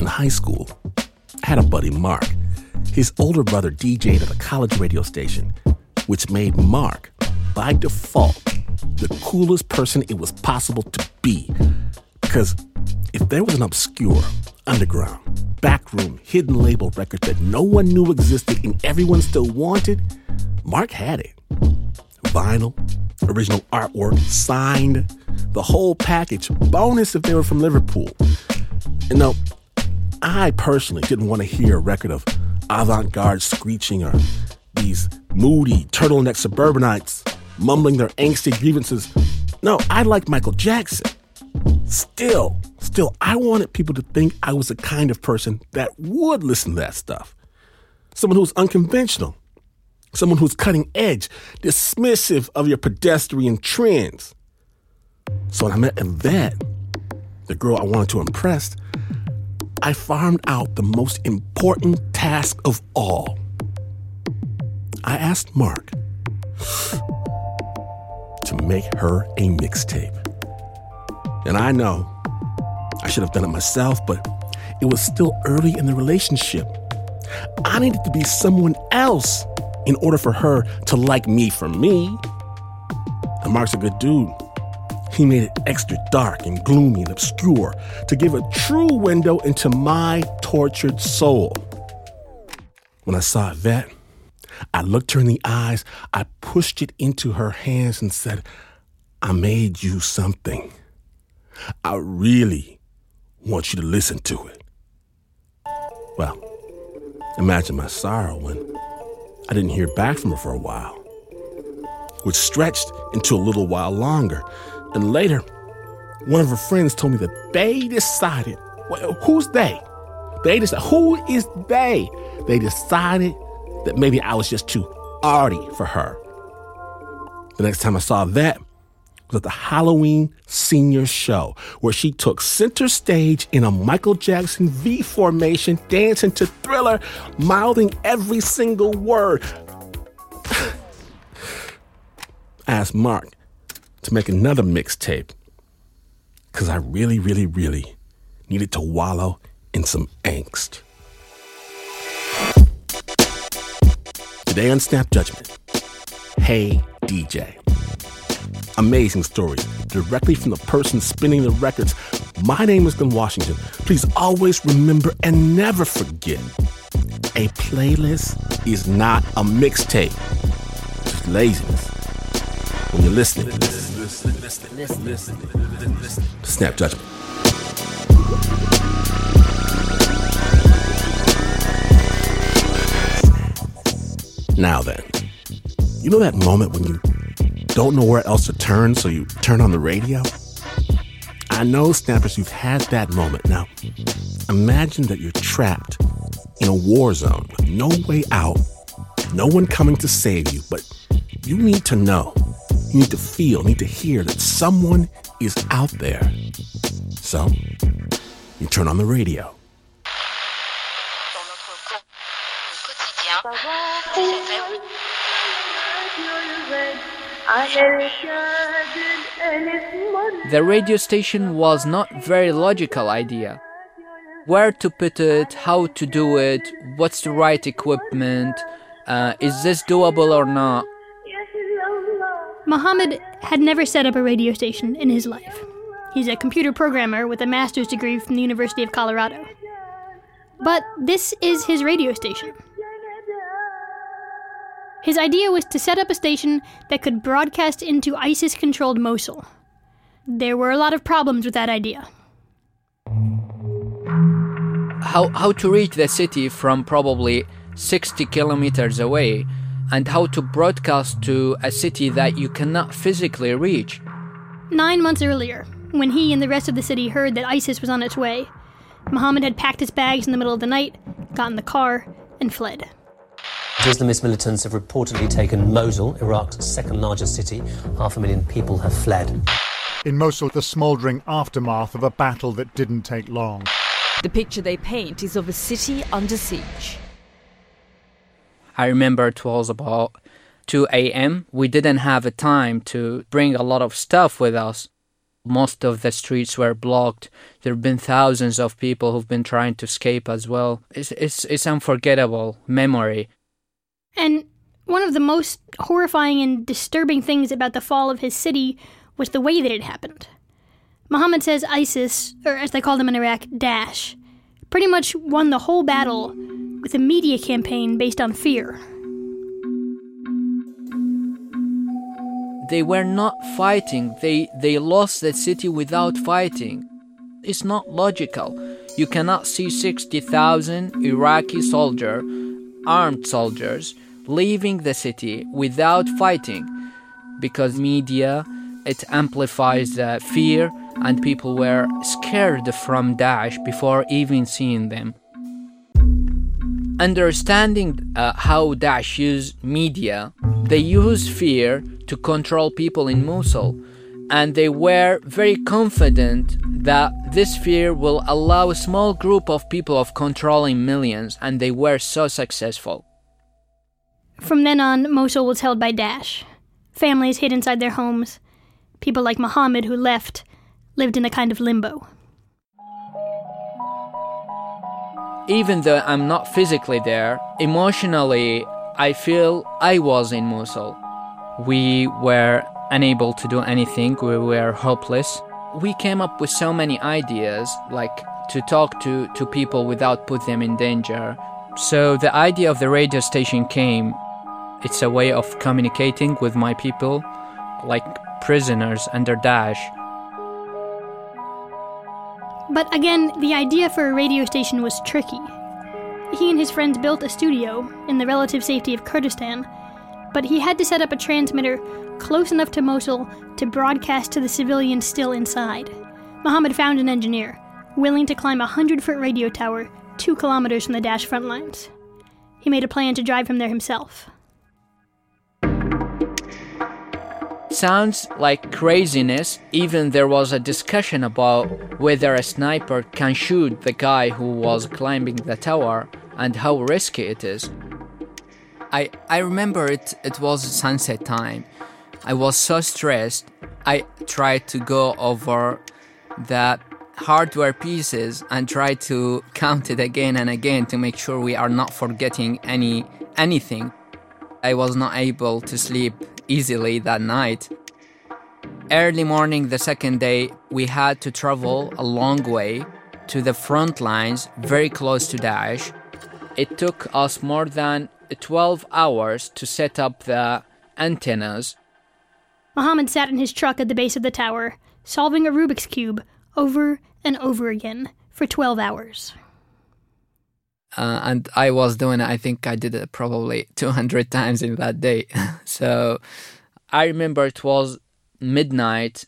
in high school, I had a buddy, Mark. His older brother DJ'd at a college radio station, which made Mark, by default, the coolest person it was possible to be. Because if there was an obscure, underground, backroom, hidden label record that no one knew existed and everyone still wanted, Mark had it. Vinyl, original artwork, signed, the whole package. Bonus if they were from Liverpool. And now, I personally didn't want to hear a record of avant garde screeching or these moody turtleneck suburbanites mumbling their angsty grievances. No, I liked Michael Jackson. Still, still, I wanted people to think I was the kind of person that would listen to that stuff. Someone who's unconventional, someone who's cutting edge, dismissive of your pedestrian trends. So when I met Yvette, the girl I wanted to impress, I farmed out the most important task of all. I asked Mark to make her a mixtape. And I know I should have done it myself, but it was still early in the relationship. I needed to be someone else in order for her to like me for me. And Mark's a good dude. He made it extra dark and gloomy and obscure to give a true window into my tortured soul. When I saw Yvette, I looked her in the eyes, I pushed it into her hands and said, I made you something. I really want you to listen to it. Well, imagine my sorrow when I didn't hear back from her for a while, which stretched into a little while longer. And later, one of her friends told me that they decided, well, who's they? They decided, who is they? They decided that maybe I was just too arty for her. The next time I saw that was at the Halloween senior show, where she took center stage in a Michael Jackson V formation, dancing to thriller, mouthing every single word. I asked Mark to make another mixtape because I really, really, really needed to wallow in some angst. Today on Snap Judgment, Hey DJ. Amazing story, directly from the person spinning the records. My name is Glynn Washington. Please always remember and never forget a playlist is not a mixtape, just laziness. When you're listening, listen. Snap Judgment. Now then, you know that moment when you don't know where else to turn, so you turn on the radio? I know, snappers, you've had that moment. Now, imagine that you're trapped in a war zone with no way out, no one coming to save you, but you need to know, you need to feel, need to hear that someone is out there. So, you turn on the radio. The radio station was not very logical idea. Where to put it, how to do it, what's the right equipment, uh, is this doable or not? Muhammad had never set up a radio station in his life. He's a computer programmer with a master's degree from the University of Colorado. But this is his radio station. His idea was to set up a station that could broadcast into ISIS controlled Mosul. There were a lot of problems with that idea. How, how to reach the city from probably 60 kilometers away, and how to broadcast to a city that you cannot physically reach. Nine months earlier, when he and the rest of the city heard that ISIS was on its way, Muhammad had packed his bags in the middle of the night, got in the car, and fled. Islamist militants have reportedly taken Mosul, Iraq's second largest city. Half a million people have fled. In Mosul, the smouldering aftermath of a battle that didn't take long. The picture they paint is of a city under siege. I remember it was about 2 a.m. We didn't have a time to bring a lot of stuff with us. Most of the streets were blocked. There have been thousands of people who've been trying to escape as well. It's, it's, it's unforgettable memory. And one of the most horrifying and disturbing things about the fall of his city was the way that it happened. Muhammad says ISIS, or as they call them in Iraq, Daesh, pretty much won the whole battle with a media campaign based on fear. They were not fighting. They they lost the city without fighting. It's not logical. You cannot see 60,000 Iraqi soldier, armed soldiers leaving the city without fighting because media it amplifies the fear and people were scared from Daesh before even seeing them. Understanding uh, how Daesh use media, they use fear to control people in Mosul, and they were very confident that this fear will allow a small group of people of controlling millions, and they were so successful. From then on, Mosul was held by Daesh. Families hid inside their homes. People like Muhammad, who left, lived in a kind of limbo. Even though I'm not physically there, emotionally, I feel I was in Mosul. We were unable to do anything, we were hopeless. We came up with so many ideas, like to talk to, to people without put them in danger. So the idea of the radio station came. It's a way of communicating with my people, like prisoners under Daesh. But again, the idea for a radio station was tricky. He and his friends built a studio in the relative safety of Kurdistan, but he had to set up a transmitter close enough to Mosul to broadcast to the civilians still inside. Muhammad found an engineer, willing to climb a 100 foot radio tower two kilometers from the Daesh front lines. He made a plan to drive him there himself. Sounds like craziness, even there was a discussion about whether a sniper can shoot the guy who was climbing the tower and how risky it is. I, I remember it, it was sunset time. I was so stressed. I tried to go over the hardware pieces and try to count it again and again to make sure we are not forgetting any anything. I was not able to sleep easily that night. Early morning the second day, we had to travel a long way to the front lines, very close to Daesh. It took us more than 12 hours to set up the antennas. Mohammed sat in his truck at the base of the tower, solving a Rubik's Cube over and over again for 12 hours. Uh, and I was doing it, I think I did it probably 200 times in that day. so I remember it was midnight.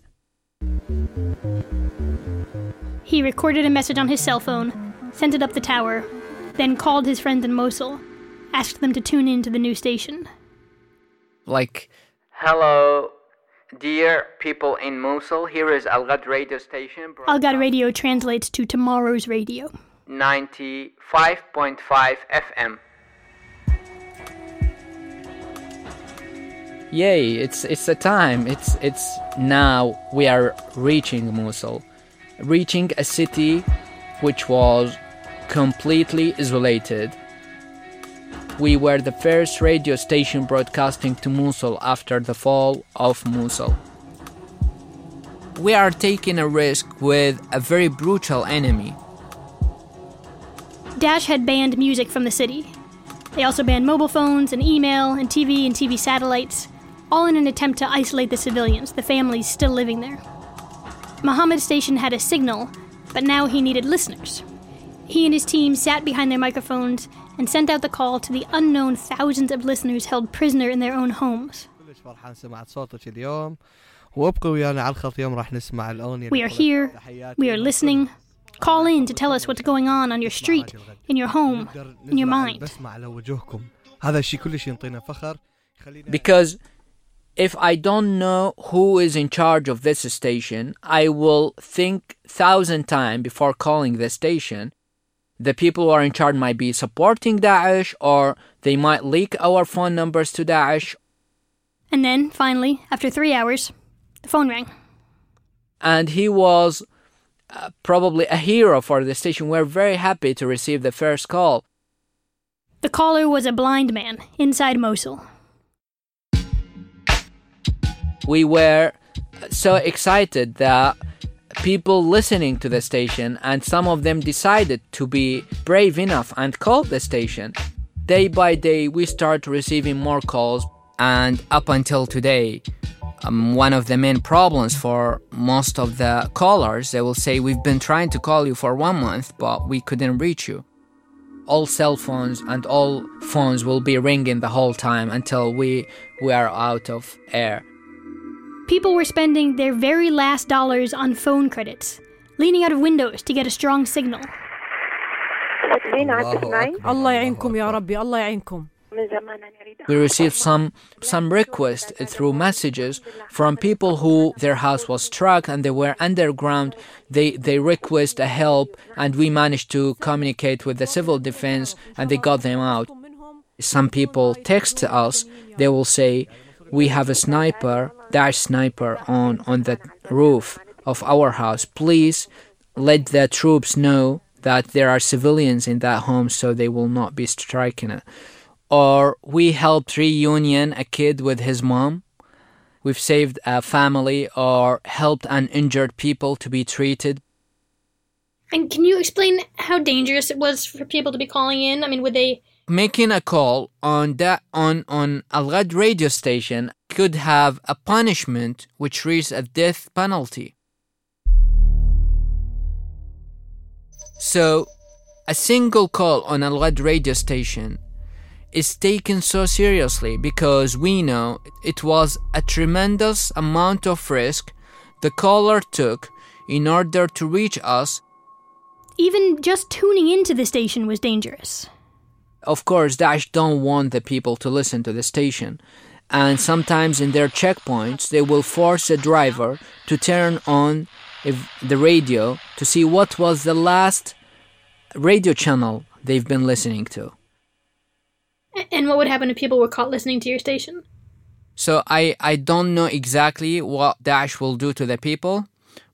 He recorded a message on his cell phone, sent it up the tower, then called his friends in Mosul, asked them to tune in to the new station. Like, hello, dear people in Mosul, here is Al Ghad radio station. Al Ghad radio translates to tomorrow's radio. 95.5 FM. Yay, it's it's a time. It's it's now we are reaching Mosul. Reaching a city which was completely isolated. We were the first radio station broadcasting to Mosul after the fall of Mosul. We are taking a risk with a very brutal enemy. Daesh had banned music from the city. They also banned mobile phones and email and TV and TV satellites, all in an attempt to isolate the civilians, the families still living there. Muhammad's station had a signal, but now he needed listeners. He and his team sat behind their microphones and sent out the call to the unknown thousands of listeners held prisoner in their own homes. We are here. We are listening. Call in to tell us what's going on on your street, in your home, in your mind. Because if I don't know who is in charge of this station, I will think thousand times before calling the station. The people who are in charge might be supporting Daesh, or they might leak our phone numbers to Daesh. And then, finally, after three hours, the phone rang. and he was uh, probably a hero for the station. We're very happy to receive the first call. The caller was a blind man inside Mosul. We were so excited that people listening to the station and some of them decided to be brave enough and called the station. Day by day, we start receiving more calls, and up until today, um, one of the main problems for most of the callers, they will say, We've been trying to call you for one month, but we couldn't reach you. All cell phones and all phones will be ringing the whole time until we, we are out of air. People were spending their very last dollars on phone credits, leaning out of windows to get a strong signal. الله يعينكم يا ربي الله يعينكم we received some some requests through messages from people who their house was struck and they were underground. They they request a help and we managed to communicate with the civil defense and they got them out. Some people text us. They will say, "We have a sniper, dash sniper on on the roof of our house. Please let the troops know that there are civilians in that home so they will not be striking it." Or we helped reunion a kid with his mom. We've saved a family or helped an injured people to be treated. And can you explain how dangerous it was for people to be calling in? I mean, would they Making a call on that on on Al Ghad radio station could have a punishment which reaches a death penalty. So, a single call on Al Ghad radio station is taken so seriously because we know it was a tremendous amount of risk the caller took in order to reach us. even just tuning into the station was dangerous? Of course, Daesh don't want the people to listen to the station, and sometimes in their checkpoints they will force a driver to turn on the radio to see what was the last radio channel they've been listening to. A- And what would happen if people were caught listening to your station? So I, I don't know exactly what Daesh will do to the people,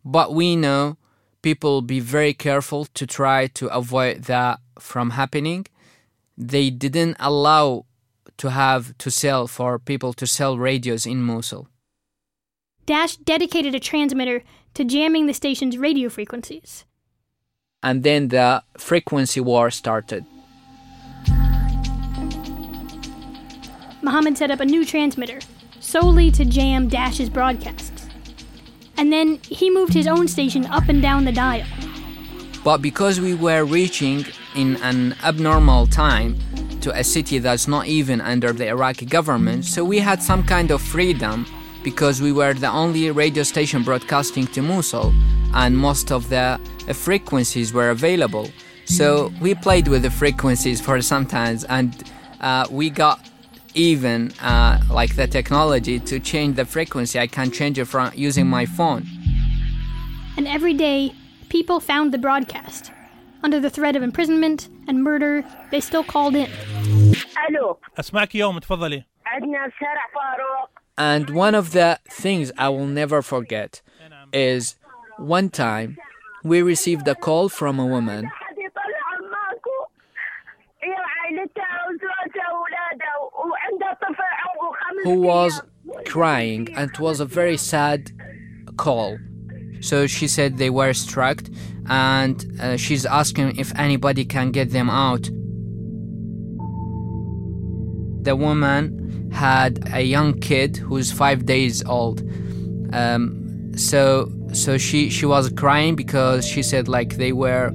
but we know people be very careful to try to avoid that from happening. They didn't allow to have to sell for people to sell radios in Mosul. Dash dedicated a transmitter to jamming the station's radio frequencies. And then the frequency war started. Muhammad set up a new transmitter solely to jam Dash's broadcasts. And then he moved his own station up and down the dial. But because we were reaching in an abnormal time to a city that's not even under the Iraqi government, so we had some kind of freedom because we were the only radio station broadcasting to Mosul and most of the uh, frequencies were available. So we played with the frequencies for some times and uh, we got even uh, like the technology to change the frequency. I can change it from using my phone. And every day, people found the broadcast. Under the threat of imprisonment and murder, they still called in. الو اسمعك يوم تفضلي عندنا بشارع فاروق And one of the things I will never forget is one time we received a call from a woman who was crying, and it was a very sad call. So she said they were struck, and uh, she's asking if anybody can get them out. The woman had a young kid who's five days old. Um, so so she she was crying because she said like they were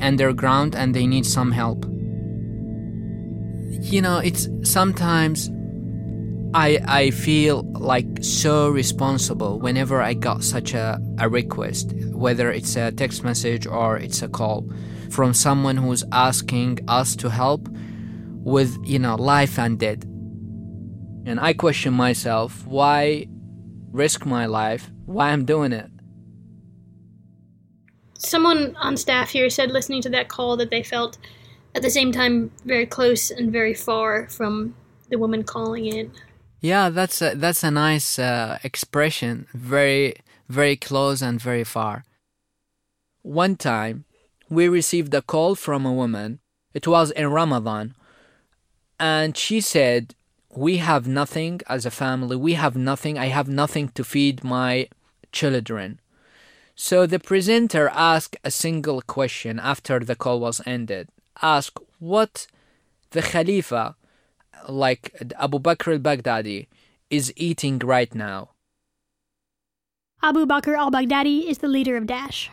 underground and they need some help. You know, it's sometimes I I feel like so responsible whenever I got such a, a request, whether it's a text message or it's a call from someone who's asking us to help with, you know, life and death. And I question myself, why risk my life? Why I'm doing it? Someone on staff here said, listening to that call, that they felt at the same time very close and very far from the woman calling in. Yeah, that's a, that's a nice uh, expression. Very very close and very far. One time, we received a call from a woman. It was in Ramadan. And she said, We have nothing as a family. We have nothing. I have nothing to feed my children. So the presenter asked a single question after the call was ended. Ask what the Khalifa, like Abu Bakr al Baghdadi, is eating right now. Abu Bakr al Baghdadi is the leader of Daesh.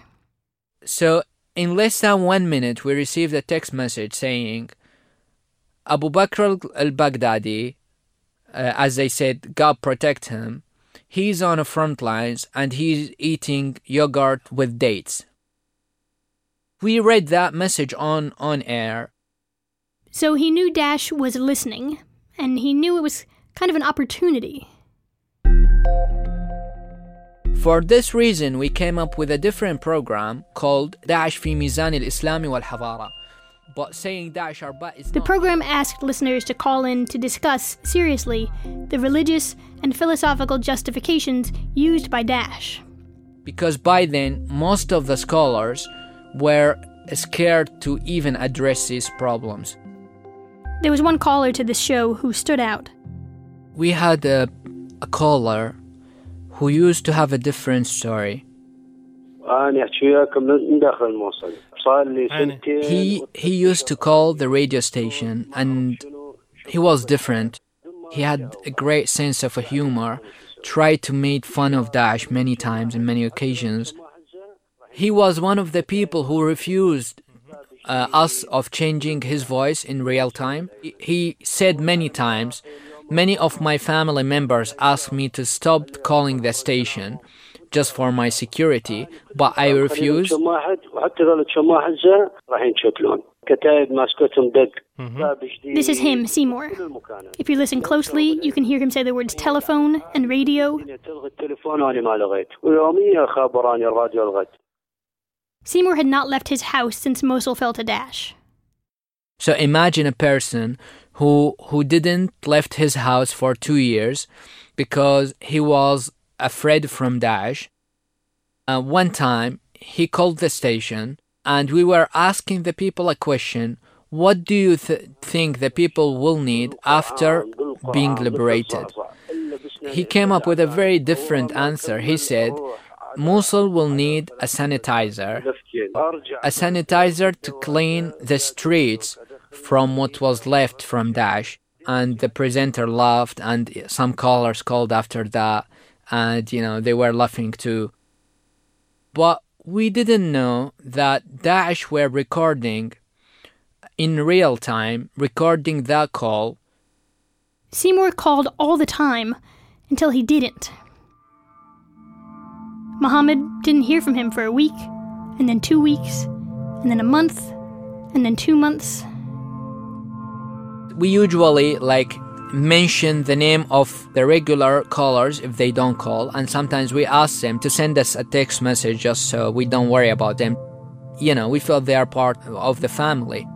So in less than one minute, we received a text message saying, Abu Bakr al Baghdadi, uh, as they said, God protect him, he's on the front lines and he's eating yogurt with dates. We read that message on, on air. So he knew Daesh was listening, and he knew it was kind of an opportunity. For this reason, we came up with a different program called Daesh في ميزان الإسلام والحضارة. But saying Daesh Arba is The not program asked listeners to call in to discuss seriously the religious and philosophical justifications used by Daesh. because by then most of the scholars were scared to even address these problems. There was one caller to this show who stood out. We had a, a caller who used to have a different story. He, he used to call the radio station and he was different. He had a great sense of humor, tried to make fun of Daesh many times in many occasions. He was one of the people who refused uh, us of changing his voice in real time. He said many times, Many of my family members asked me to stop calling the station just for my security, but I refused. Mm-hmm. This is him, Seymour. If you listen closely, you can hear him say the words telephone and radio. Seymour had not left his house since Mosul fell to Daesh. So imagine a person who who didn't left his house for two years because he was afraid from Daesh. Uh, one time he called the station and we were asking the people a question: What do you th- think the people will need after being liberated? He came up with a very different answer. He said, Mosul will need a sanitizer a sanitizer to clean the streets from what was left from Daesh. And the presenter laughed, and some callers called after that, and you know, they were laughing too. But we didn't know that Daesh were recording in real time, recording that call. Seymour called all the time until he didn't. Muhammad didn't hear from him for a week, and then two weeks, and then a month, and then two months. We usually like mention the name of the regular callers if they don't call, and sometimes we ask them to send us a text message just so we don't worry about them. You know, we feel they are part of the family.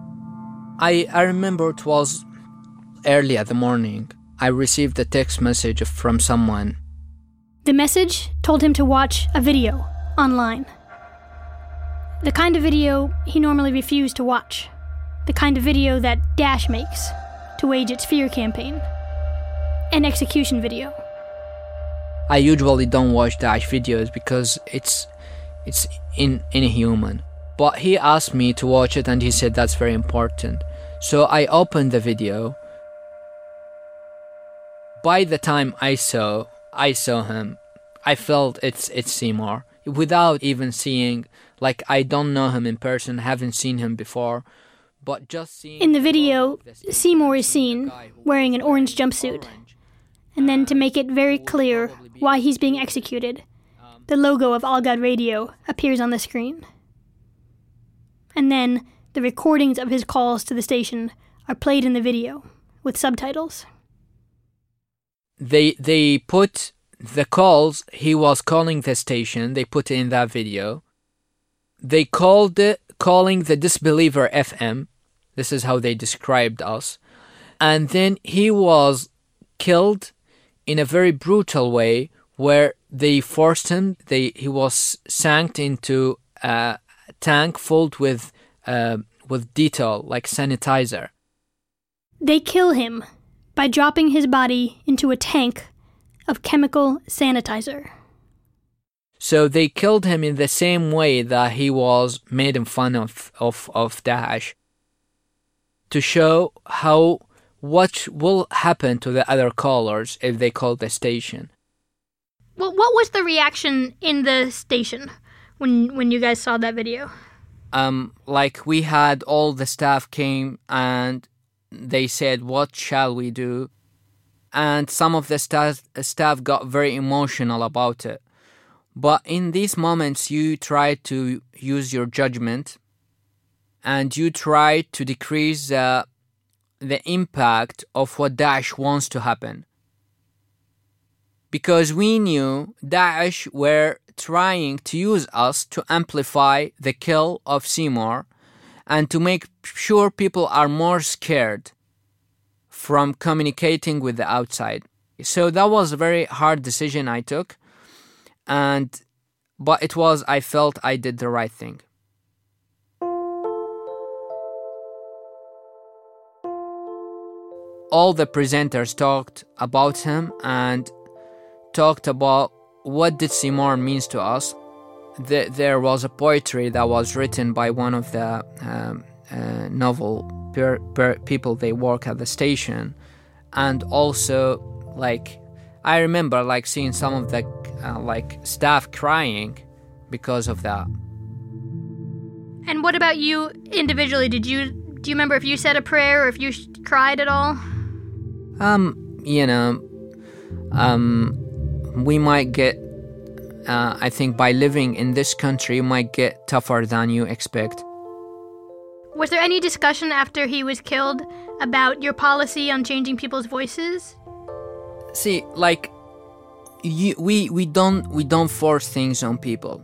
I, I remember it was early at the morning. I received a text message from someone. The message told him to watch a video online. The kind of video he normally refused to watch. The kind of video that Dash makes to wage its fear campaign. An execution video. I usually don't watch Dash videos because it's it's in, inhuman. But he asked me to watch it and he said that's very important. So I opened the video. By the time I saw I saw him, I felt it's it's Seymour without even seeing like I don't know him in person, haven't seen him before, but just seeing In the video, of the station, Seymour is seen wearing an orange jumpsuit. And then to make it very clear why he's being executed, um, the logo of Al Ghad Radio appears on the screen. And then the recordings of his calls to the station are played in the video with subtitles. They they put the calls he was calling the station they put in that video they called it calling the disbeliever fm this is how they described us and then he was killed in a very brutal way where they forced him. They he was sank into a tank filled with uh, with Dettol, like sanitizer. They kill him by dropping his body into a tank of chemical sanitizer. So they killed him in the same way that he was made in fun of of, of Daesh to show how what will happen to the other callers if they call the station. Well, what was the reaction in the station when when you guys saw that video? Um, like we had all the staff came and they said, "What shall we do?" And some of the staff staff got very emotional about it. But in these moments, you try to use your judgment and you try to decrease the, the impact of what Daesh wants to happen. Because we knew Daesh were trying to use us to amplify the kill of Seymour and to make sure people are more scared from communicating with the outside. So that was a very hard decision I took and but it was I felt I did the right thing. All the presenters talked about him and talked about what did Seymour means to us. The, there was a poetry that was written by one of the um, uh, novel per, per people they work at the station, and also like I remember like seeing some of the uh, like staff crying because of that. And what about you individually? Did you do you remember if you said a prayer or if you sh- cried at all? Um, you know, um, we might get. Uh, I think by living in this country, you might get tougher than you expect. Was there any discussion after he was killed about your policy on changing people's voices? See, like you, we we don't we don't force things on people,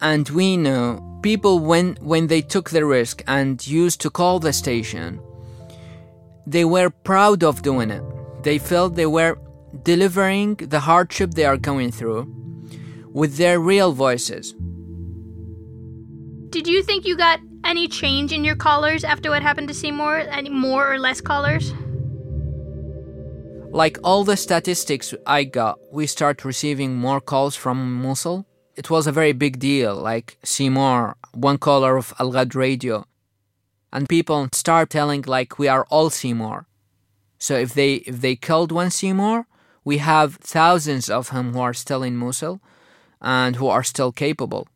and we know people when when they took the risk and used to call the station, they were proud of doing it. They felt they were delivering the hardship they are going through with their real voices. Did you think you got any change in your callers after what happened to Seymour? Any more or less callers? Like all the statistics I got, we start receiving more calls from Mosul. It was a very big deal, like Seymour, one caller of Al Ghad radio. And people start telling like we are all Seymour. So if they if they killed one Seymour, we have thousands of them who are still in Mosul and who are still capable.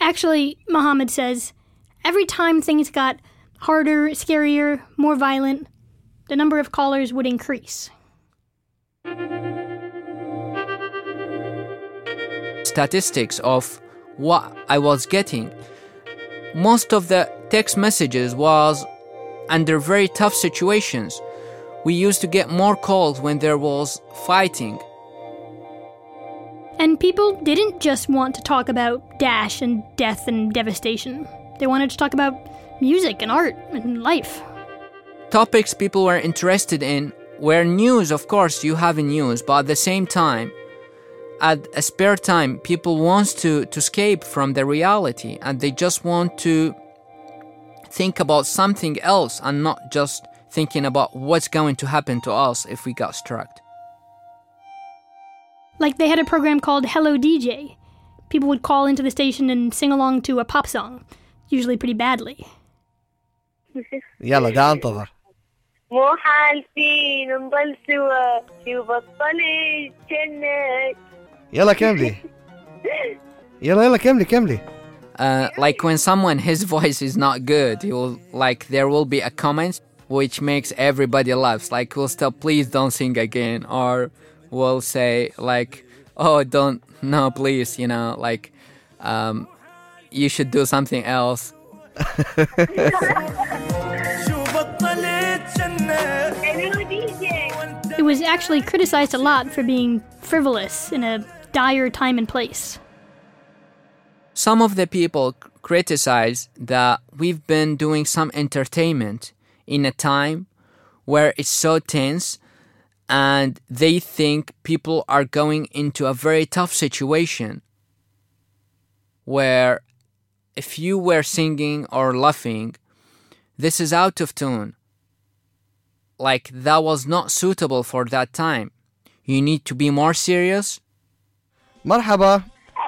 Actually, Muhammad says, every time things got harder, scarier, more violent, the number of callers would increase. Statistics of what I was getting. Most of the text messages was under very tough situations. We used to get more calls when there was fighting. And people didn't just want to talk about dash and death and devastation. They wanted to talk about music and art and life. Topics people were interested in were news, of course, you have news, but at the same time, at a spare time, people wants to, to escape from the reality and they just want to think about something else and not just thinking about what's going to happen to us if we got struck. Like they had a program called Hello DJ. People would call into the station and sing along to a pop song, usually pretty badly. يلا قاعد انتظر مو حالفين نضل سوا شو بطلت جنة يلا كملي يلا يلا كملي كملي Uh, like when someone his voice is not good, he will like there will be a comment which makes everybody laughs. Like we'll still please don't sing again, or we'll say like oh don't no please you know like um, you should do something else. It was actually criticized a lot for being frivolous in a dire time and place. Some of the people c- criticize that we've been doing some entertainment in a time where it's so tense and they think people are going into a very tough situation where if you were singing or laughing, this is out of tune. Like that was not suitable for that time. You need to be more serious. مرحبا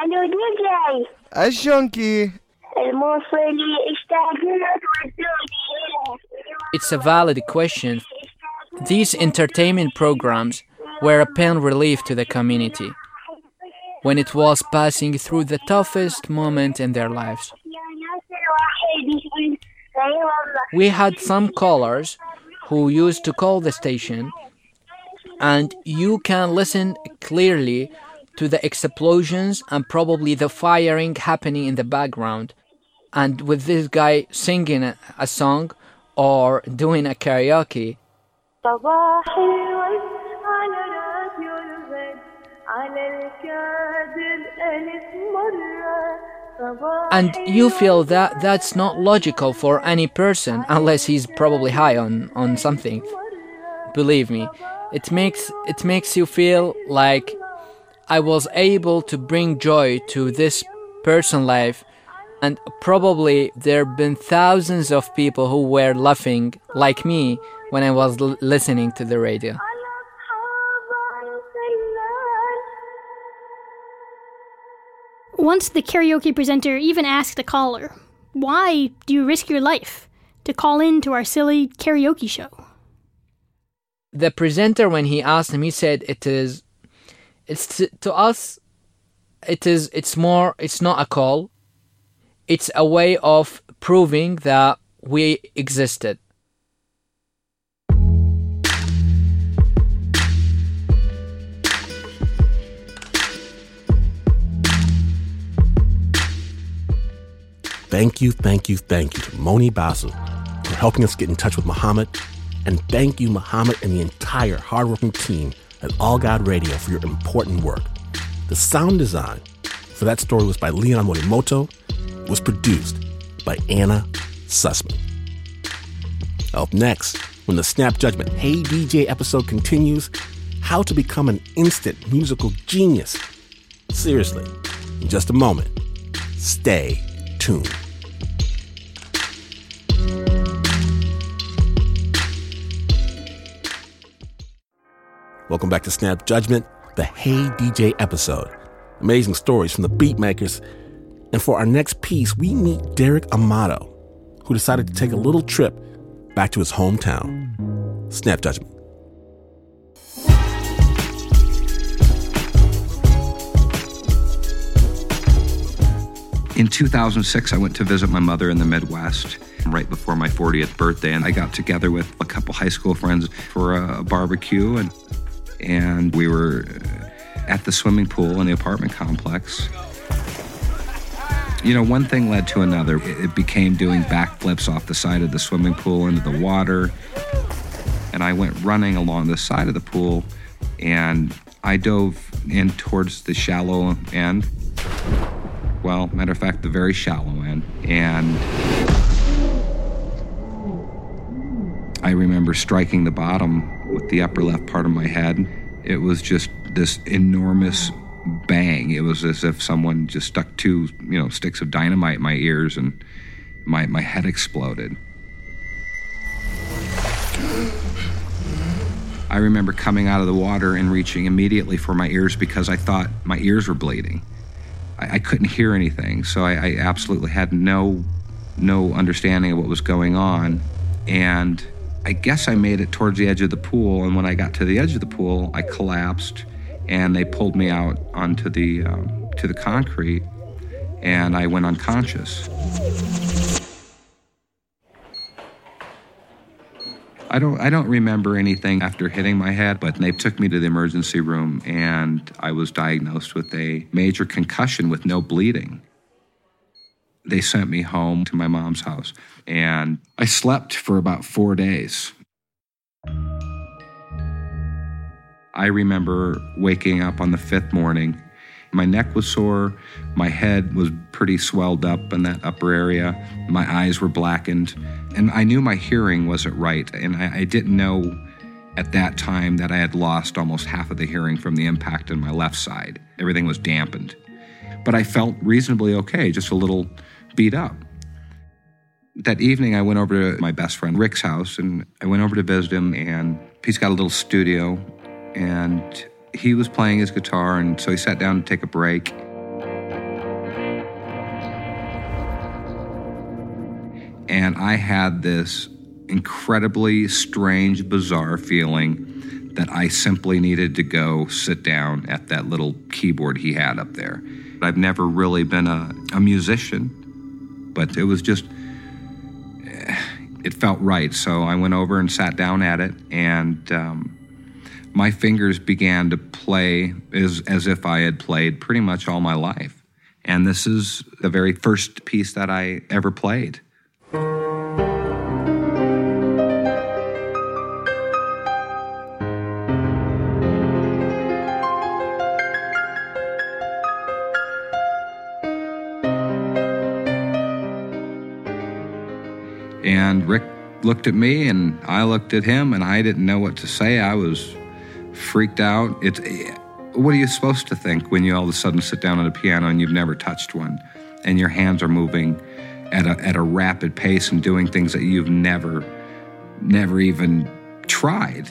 الو دي جاي ايش شلونكي؟ الموصلي اشتاقت والدنيا It's a valid question. these entertainment programs were a pain relief to the community when it was passing through the toughest moment in their lives. We had some callers who used to call the station, and you can listen clearly to the explosions and probably the firing happening in the background. And with this guy singing a song or doing a karaoke, صباح الورد على راديو الغد على الكادر ألف مرة صباح and you feel that that's not logical for any person unless he's probably high on, on something. Believe me, it makes it makes you feel like I was able to bring joy to this person life and probably there have been thousands of people who were laughing like me when I was l- listening to the radio. Once the karaoke presenter even asked a caller, Why do you risk your life to call in to our silly karaoke show? The presenter, when he asked him, he said, It is, it's to us, it is, it's more, it's not a call, it's a way of proving that we existed. Thank you, thank you, thank you to Moni Basu for helping us get in touch with Muhammad. And thank you, Muhammad, and the entire hardworking team at Al Ghad Radio for your important work. The sound design for that story was by Leon Morimoto, was produced by Anna Sussman. Up next, when the Snap Judgment Hey DJ episode continues, how to become an instant musical genius. Seriously, in just a moment. Stay tuned. Welcome back to Snap Judgment, the Hey DJ episode. Amazing stories from the beatmakers. And for our next piece, we meet Derek Amato, who decided to take a little trip back to his hometown. Snap Judgment. In 2006, I went to visit my mother in the Midwest right before my 40th birthday, and I got together with a couple high school friends for a barbecue, and and we were at the swimming pool in the apartment complex. You know, one thing led to another. It became doing backflips off the side of the swimming pool into the water, and I went running along the side of the pool, and I dove in towards the shallow end well, matter of fact, the very shallow end. And I remember striking the bottom with the upper left part of my head. It was just this enormous bang. It was as if someone just stuck two, you know, sticks of dynamite in my ears and my, my head exploded. I remember coming out of the water and reaching immediately for my ears because I thought my ears were bleeding. I, I couldn't hear anything, so I, I absolutely had no no understanding of what was going on. And I guess I made it towards the edge of the pool, and when I got to the edge of the pool, I collapsed, and they pulled me out onto the um, to the concrete, and I went unconscious. I don't I don't remember anything after hitting my head, but they took me to the emergency room and I was diagnosed with a major concussion with no bleeding. They sent me home to my mom's house and I slept for about 4 days. I remember waking up on the 5th morning. My neck was sore, my head was pretty swelled up in that upper area, my eyes were blackened, and I knew my hearing wasn't right, and I, I didn't know at that time that I had lost almost half of the hearing from the impact in my left side. Everything was dampened. But I felt reasonably okay, just a little beat up. That evening, I went over to my best friend Rick's house and I went over to visit him, and he's got a little studio, and he was playing his guitar, and so he sat down to take a break. And I had this incredibly strange, bizarre feeling that I simply needed to go sit down at that little keyboard he had up there. I've never really been a, a musician, but it was just, it felt right. So I went over and sat down at it, and um, my fingers began to play as, as if I had played pretty much all my life. And this is the very first piece that I ever played. Rick looked at me and I looked at him and I didn't know what to say. I was freaked out. It's what are you supposed to think when you all of a sudden sit down at a piano and you've never touched one and your hands are moving at a, at a rapid pace and doing things that you've never never even tried.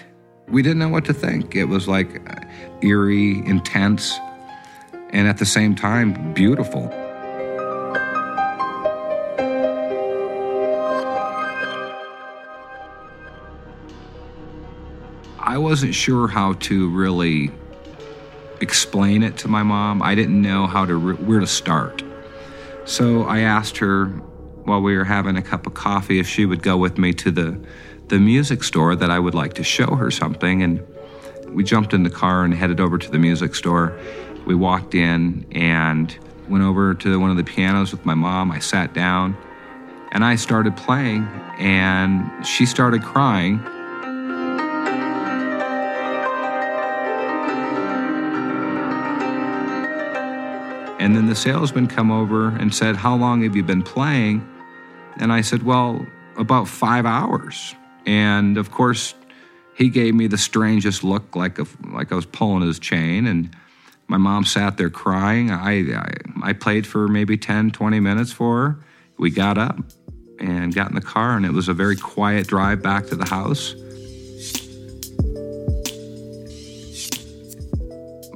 We didn't know what to think. It was like uh, eerie, intense, and at the same time beautiful. I wasn't sure how to really explain it to my mom. I didn't know how to where to start. So I asked her while we were having a cup of coffee if she would go with me to the the music store that I would like to show her something and we jumped in the car and headed over to the music store. We walked in and went over to one of the pianos with my mom. I sat down and I started playing and she started crying And then the salesman come over and said, "How long have you been playing?" And I said, "Well, about 5 hours." And of course, he gave me the strangest look like a, like I was pulling his chain and my mom sat there crying. I, I I played for maybe 10, 20 minutes for her. We got up and got in the car and it was a very quiet drive back to the house.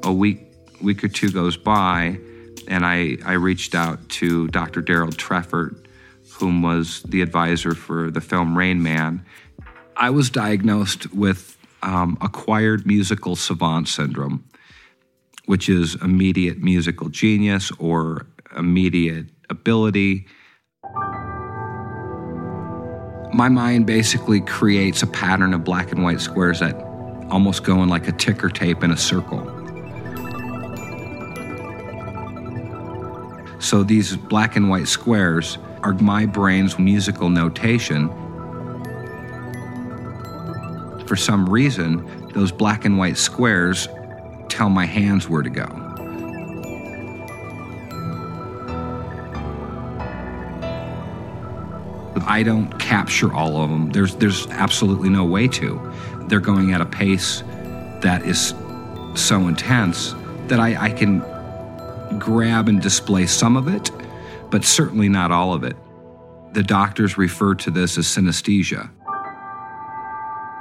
A week week or two goes by and I, I reached out to Dr. Darold Treffert, whom was the advisor for the film Rain Man. I was diagnosed with um, acquired musical savant syndrome, which is immediate musical genius or immediate ability. My mind basically creates a pattern of black and white squares that almost go in like a ticker tape in a circle. So these black and white squares are my brain's musical notation. For some reason, those black and white squares tell my hands where to go. I don't capture all of them. There's, there's absolutely no way to. They're going at a pace that is so intense that I, I can grab and display some of it, but certainly not all of it. The doctors refer to this as synesthesia.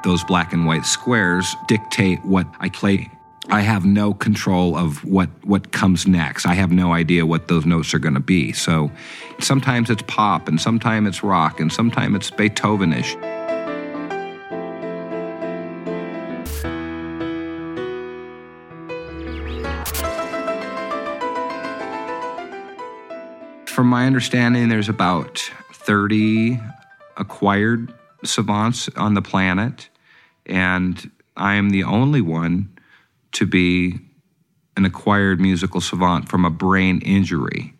Those black and white squares dictate what I play. I have no control of what, what comes next. I have no idea what those notes are going to be. So sometimes it's pop, and sometimes it's rock, and sometimes it's Beethovenish. From my understanding, there's about 30 acquired savants on the planet, and I am the only one to be an acquired musical savant from a brain injury.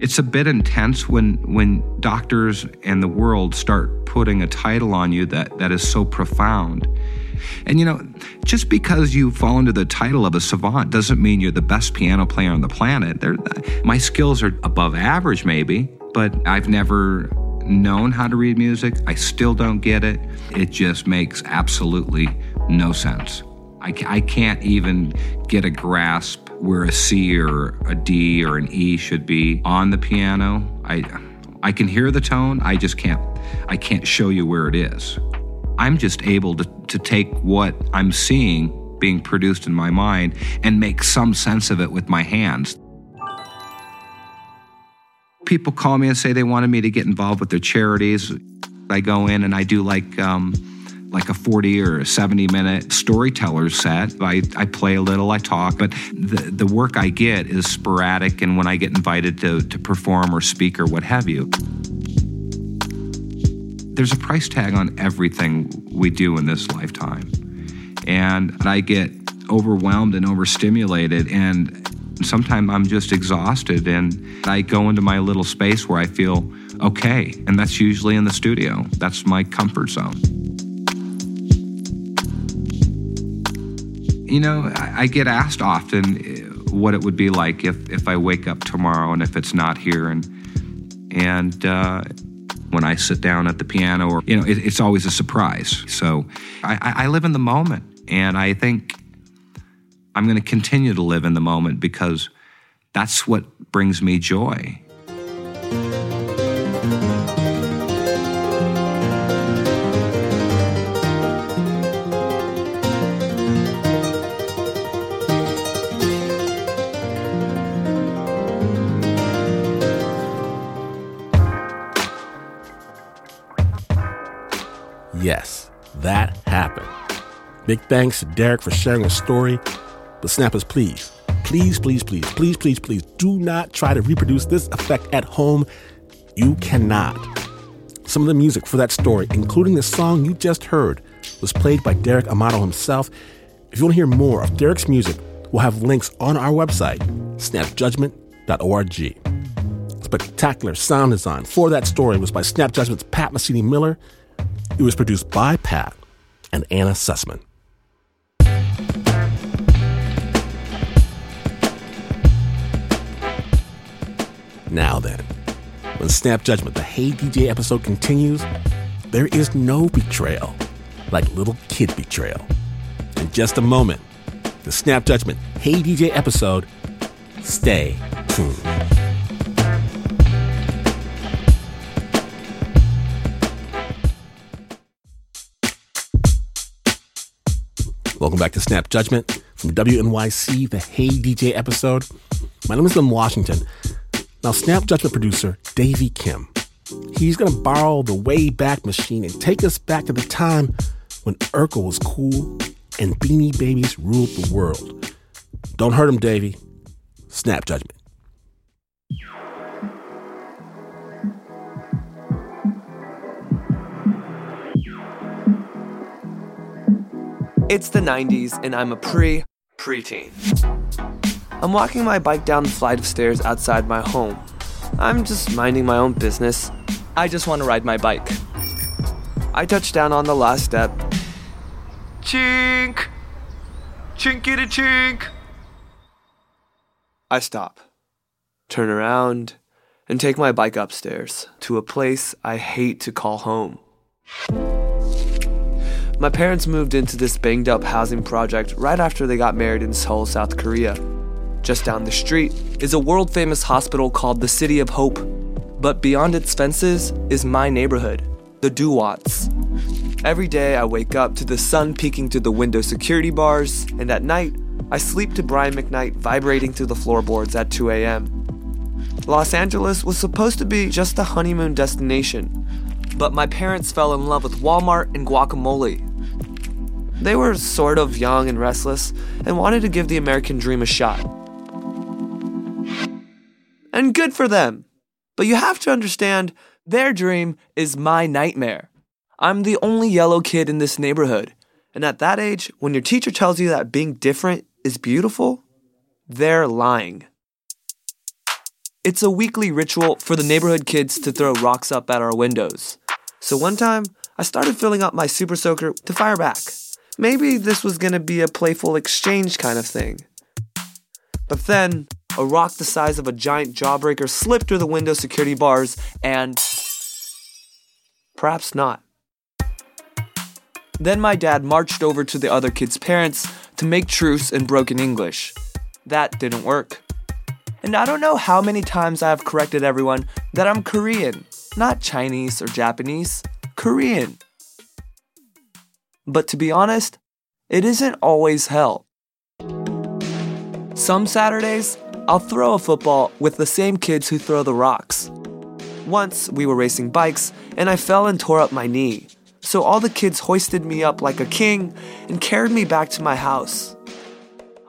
It's a bit intense when when doctors and the world start putting a title on you that, that is so profound. And you know, just because you fall under the title of a savant doesn't mean you're the best piano player on the planet. They're, my skills are above average, maybe, but I've never known how to read music. I still don't get it. It just makes absolutely no sense. I, I can't even get a grasp where a C or a D or an E should be on the piano. I I can hear the tone, I just can't I can't show you where it is. I'm just able to, to take what I'm seeing being produced in my mind and make some sense of it with my hands. People call me and say they wanted me to get involved with their charities. I go in and I do like um, like a 40 or a 70 minute storyteller set. I, I play a little, I talk, but the, the work I get is sporadic and when I get invited to, to perform or speak or what have you. There's a price tag on everything we do in this lifetime. And I get overwhelmed and overstimulated and sometimes I'm just exhausted and I go into my little space where I feel okay. And that's usually in the studio. That's my comfort zone. You know, I, get asked often eh, what it would be like if, if I wake up tomorrow and if it's not here. And, and, uh, when I sit down at the piano, or you know, it, it's always a surprise. So I, I live in the moment, and I think I'm going to continue to live in the moment because that's what brings me joy. Yes, that happened. Big thanks to Derek for sharing his story. But snappers, please, please, please, please, please, please, please do not try to reproduce this effect at home. You cannot. Some of the music for that story, including the song you just heard, was played by Derek Amato himself. If you want to hear more of Derek's music, we'll have links on our website, snapjudgment.org. Spectacular sound design for that story was by Snap Judgment's Pat Mesiti Miller. It was produced by Pat and Anna Sussman. Now then, when Snap Judgment, the Hey DJ episode continues, there is no betrayal like little kid betrayal. In just a moment, the Snap Judgment Hey DJ episode. Stay tuned. Welcome back to Snap Judgment from WNYC, the Hey DJ episode. My name is Glynn Washington. Now, Snap Judgment producer Davey Kim. He's going to borrow the Wayback Machine and take us back to the time when Urkel was cool and Beanie Babies ruled the world. Don't hurt him, Davey. Snap Judgment. It's the 90s, and I'm a pre preteen. I'm walking my bike down the flight of stairs outside my home. I'm just minding my own business. I just want to ride my bike. I touch down on the last step. Chink! Chinky chink! I stop, turn around, and take my bike upstairs to a place I hate to call home. My parents moved into this banged up housing project right after they got married in Seoul, South Korea. Just down the street is a world famous hospital called the City of Hope. But beyond its fences is my neighborhood, the Duarte. Every day I wake up to the sun peeking through the window security bars, and at night I sleep to Brian McKnight vibrating through the floorboards at 2 a.m. Los Angeles was supposed to be just a honeymoon destination, but my parents fell in love with Walmart and guacamole. They were sort of young and restless and wanted to give the American dream a shot. And good for them. But you have to understand, their dream is my nightmare. I'm the only yellow kid in this neighborhood. And at that age, when your teacher tells you that being different is beautiful, they're lying. It's a weekly ritual for the neighborhood kids to throw rocks up at our windows. So one time, I started filling up my super soaker to fire back. Maybe this was gonna be a playful exchange kind of thing. But then, a rock the size of a giant jawbreaker slipped through the window security bars and perhaps not. Then my dad marched over to the other kids' parents to make truce in broken English. That didn't work. And I don't know how many times I have corrected everyone that I'm Korean, not Chinese or Japanese, Korean. But to be honest, it isn't always hell. Some Saturdays, I'll throw a football with the same kids who throw the rocks. Once we were racing bikes and I fell and tore up my knee. So all the kids hoisted me up like a king and carried me back to my house.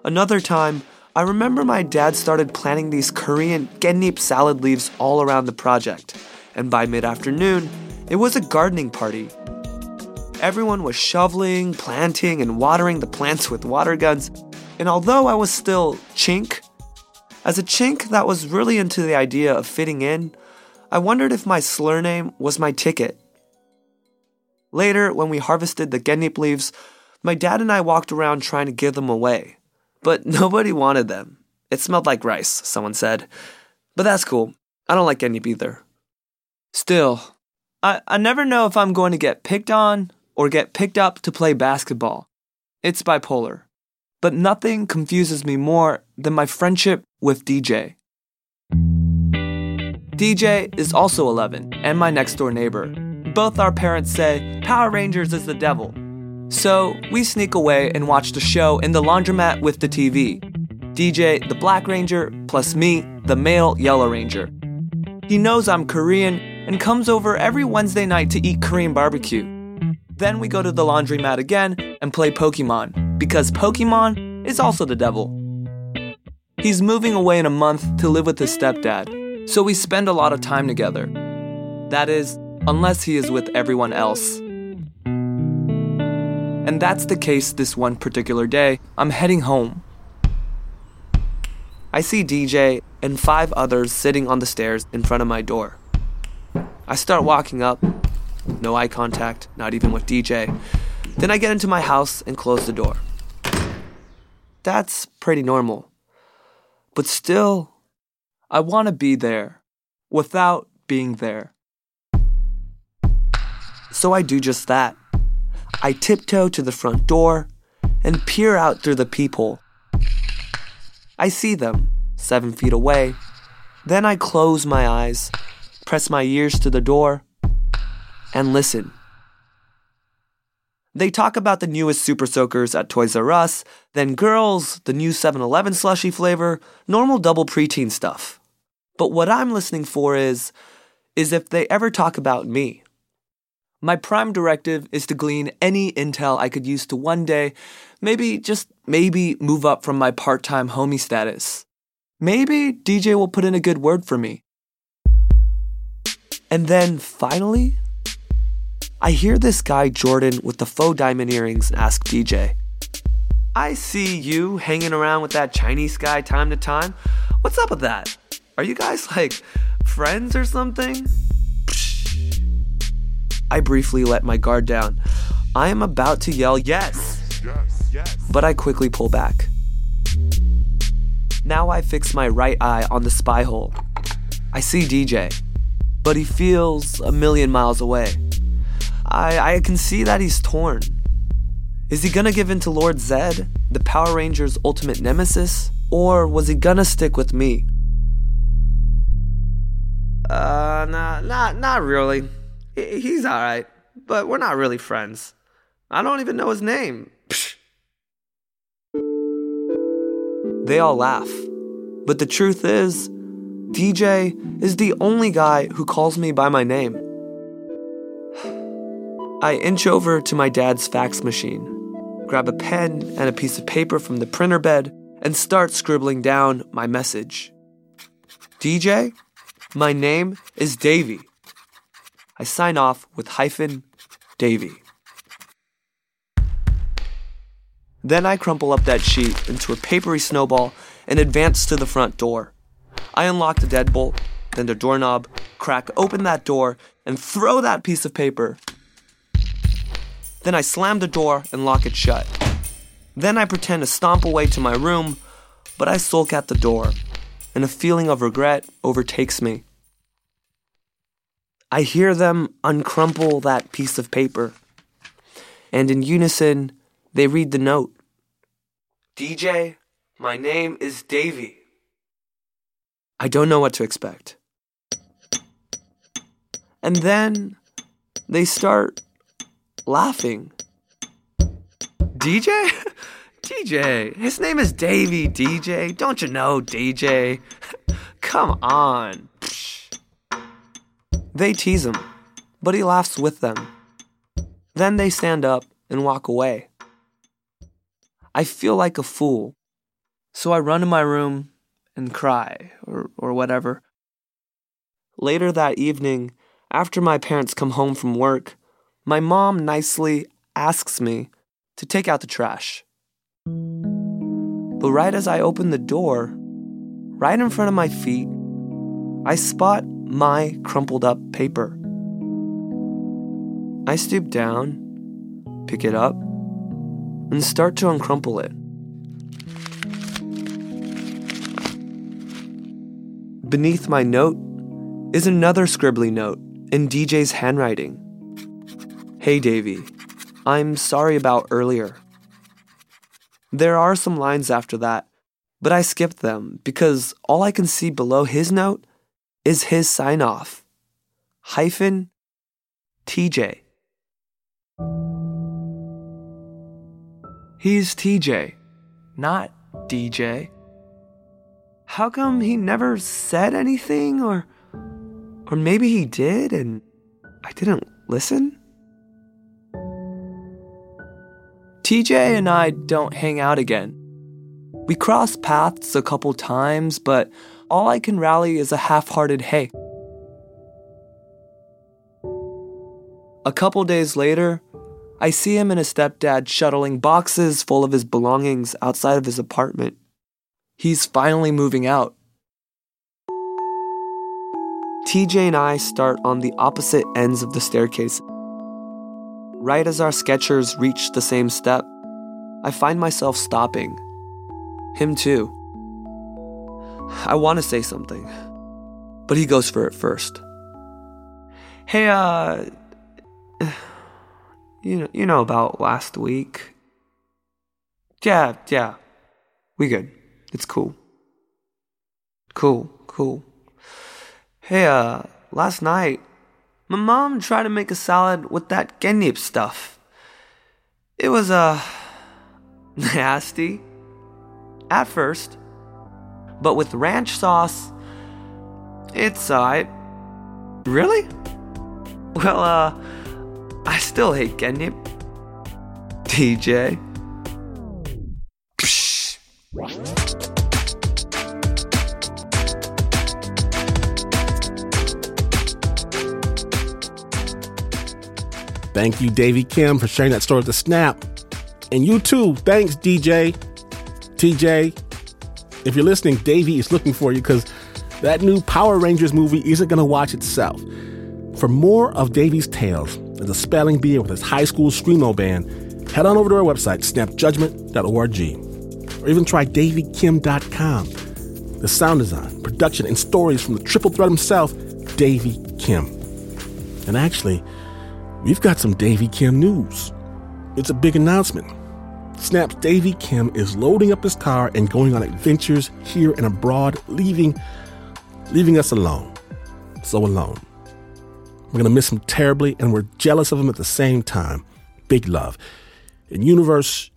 Another time, I remember my dad started planting these Korean gendnip salad leaves all around the project, and by mid afternoon, it was a gardening party. Everyone was shoveling, planting, and watering the plants with water guns, and although I was still chink, as a chink that was really into the idea of fitting in, I wondered if my slur name was my ticket. Later, when we harvested the gendnip leaves, my dad and I walked around trying to give them away. But nobody wanted them. It smelled like rice, someone said. But that's cool. I don't like gendnip either. Still, I, I never know if I'm going to get picked on or get picked up to play basketball. It's bipolar. But nothing confuses me more than my friendship with DJ. DJ is also 11 and my next door neighbor. Both our parents say Power Rangers is the devil. So we sneak away and watch the show in the laundromat with the TV. DJ, the Black Ranger, plus me, the male Yellow Ranger. He knows I'm Korean and comes over every Wednesday night to eat Korean barbecue. Then we go to the laundromat again and play Pokemon, because Pokemon is also the devil. He's moving away in a month to live with his stepdad, so we spend a lot of time together. That is, unless he is with everyone else. And that's the case this one particular day. I'm heading home. I see DJ and five others sitting on the stairs in front of my door. I start walking up, no eye contact, not even with DJ. Then I get into my house and close the door. That's pretty normal. But still, I want to be there without being there. So I do just that. I tiptoe to the front door and peer out through the peephole. I see them, seven feet away. Then I close my eyes, press my ears to the door, and listen. They talk about the newest Super Soakers at Toys R Us, then girls, the new 7 Eleven slushy flavor, normal double preteen stuff. But what I'm listening for is, is if they ever talk about me. My prime directive is to glean any intel I could use to one day, maybe, just maybe, move up from my part time homie status. Maybe DJ will put in a good word for me. And then finally, I hear this guy Jordan with the faux diamond earrings ask DJ, I see you hanging around with that Chinese guy time to time. What's up with that? Are you guys like friends or something? I briefly let my guard down. I am about to yell yes, yes, yes. but I quickly pull back. Now I fix my right eye on the spy hole. I see DJ, but he feels a million miles away. I, I can see that he's torn. Is he gonna give in to Lord Zedd, the Power Rangers' ultimate nemesis, or was he gonna stick with me? Uh, nah, not, not really. He's alright, but we're not really friends. I don't even know his name. Psh. They all laugh. But the truth is, DJ is the only guy who calls me by my name. I inch over to my dad's fax machine, grab a pen and a piece of paper from the printer bed, and start scribbling down my message. DJ, my name is Davy. I sign off with hyphen Davy. Then I crumple up that sheet into a papery snowball and advance to the front door. I unlock the deadbolt, then the doorknob, crack open that door, and throw that piece of paper. Then I slam the door and lock it shut. Then I pretend to stomp away to my room, but I sulk at the door, and a feeling of regret overtakes me. I hear them uncrumple that piece of paper. And in unison, they read the note DJ, my name is Davy. I don't know what to expect. And then they start laughing. DJ? DJ. His name is Davy, DJ. Don't you know, DJ? Come on. They tease him, but he laughs with them. Then they stand up and walk away. I feel like a fool, so I run to my room and cry, or, or whatever. Later that evening, after my parents come home from work, my mom nicely asks me to take out the trash. But right as I open the door, right in front of my feet, I spot my crumpled up paper. I stoop down, pick it up, and start to uncrumple it. Beneath my note is another scribbly note in DJ's handwriting. Hey, Davy, I'm sorry about earlier. There are some lines after that, but I skipped them because all I can see below his note is his sign off hyphen TJ. He's TJ, not DJ. How come he never said anything or or maybe he did and I didn't listen? TJ and I don't hang out again. We cross paths a couple times, but all I can rally is a half hearted hey. A couple days later, I see him and his stepdad shuttling boxes full of his belongings outside of his apartment. He's finally moving out. TJ and I start on the opposite ends of the staircase. Right as our Skechers reach the same step, I find myself stopping. Him too. I want to say something, but he goes for it first. Hey, uh, you know, you know about last week. Yeah, yeah, we good. It's cool. Cool, cool. Hey, uh, last night, my mom tried to make a salad with that genip stuff. It was, uh, nasty. At first. But with ranch sauce, it's alright. Really? Well, uh, I still hate genip. TJ. Thank you, Davy Kim, for sharing that story with the Snap. And you too. Thanks, DJ. TJ. If you're listening, Davy is looking for you because that new Power Rangers movie isn't going to watch itself. For more of Davy's tales as a spelling bee with his high school screamo band, head on over to our website, snapjudgment.org, or even try davykim.com. The sound design, production, and stories from the triple threat himself, Davy Kim. And actually, we've got some Davy Kim news. It's a big announcement. Snap's Davy Kim is loading up his car and going on adventures here and abroad, leaving leaving us alone. So alone. We're gonna miss him terribly, and we're jealous of him at the same time. Big love. In universe,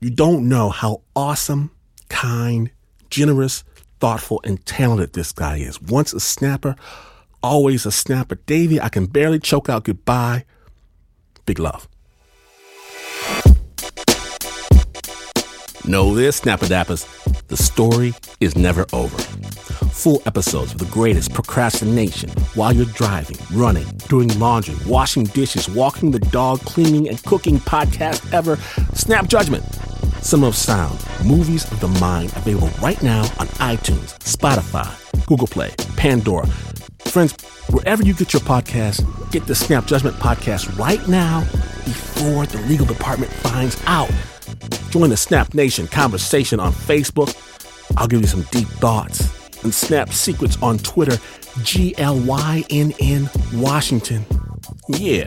you don't know how awesome, kind, generous, thoughtful, and talented this guy is. Once a snapper, always a snapper. Davy, I can barely choke out goodbye. Big love. Know this, Snapperdappers, the story is never over. Full episodes of the greatest procrastination while you're driving, running, doing laundry, washing dishes, walking the dog, cleaning, and cooking podcast ever. Snap Judgment, Some of Sound, Movies of the Mind, available right now on iTunes, Spotify, Google Play, Pandora. Friends, wherever you get your podcast, get the Snap Judgment podcast right now before the legal department finds out. Join the Snap Nation conversation on Facebook. I'll give you some deep thoughts and Snap secrets on Twitter, G L Y N N Washington. Yeah,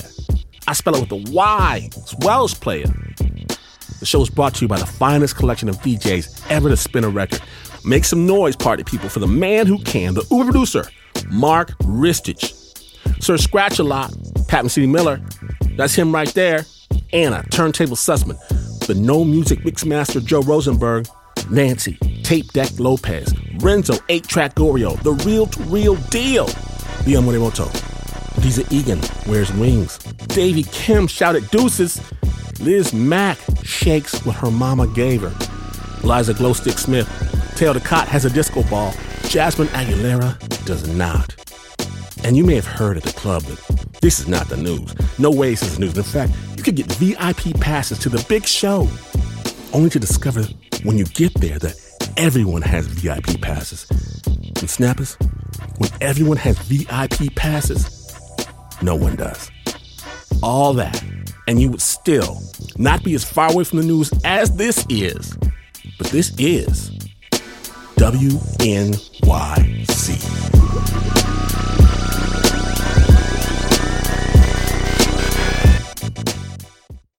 I spell it with a Y. It's Welsh player. The show is brought to you by the finest collection of DJs ever to spin a record. Make some noise, party people, for the man who can, the uber producer, Mark Ristich. Sir Scratch a Lot, Pat Mesiti Miller, that's him right there. Anna, Turntable Sussman, the No Music Mixmaster Joe Rosenberg, Nancy, Tape Deck Lopez, Renzo, 8 Track Gorrio, The Reel to Reel Deal, Leon Morimoto, Lisa Egan wears wings, Davy Kim shouted deuces, Liz Mack shakes what her mama gave her, Liza Glowstick Smith, Tail the Cot has a disco ball, Jasmine Aguilera does not. And you may have heard at the club that this is not the news. No way this is news. In fact, you could get VIP passes to the big show, only to discover when you get there that everyone has VIP passes. And snappers, when everyone has VIP passes, no one does. All that, and you would still not be as far away from the news as this is. But this is WNYC.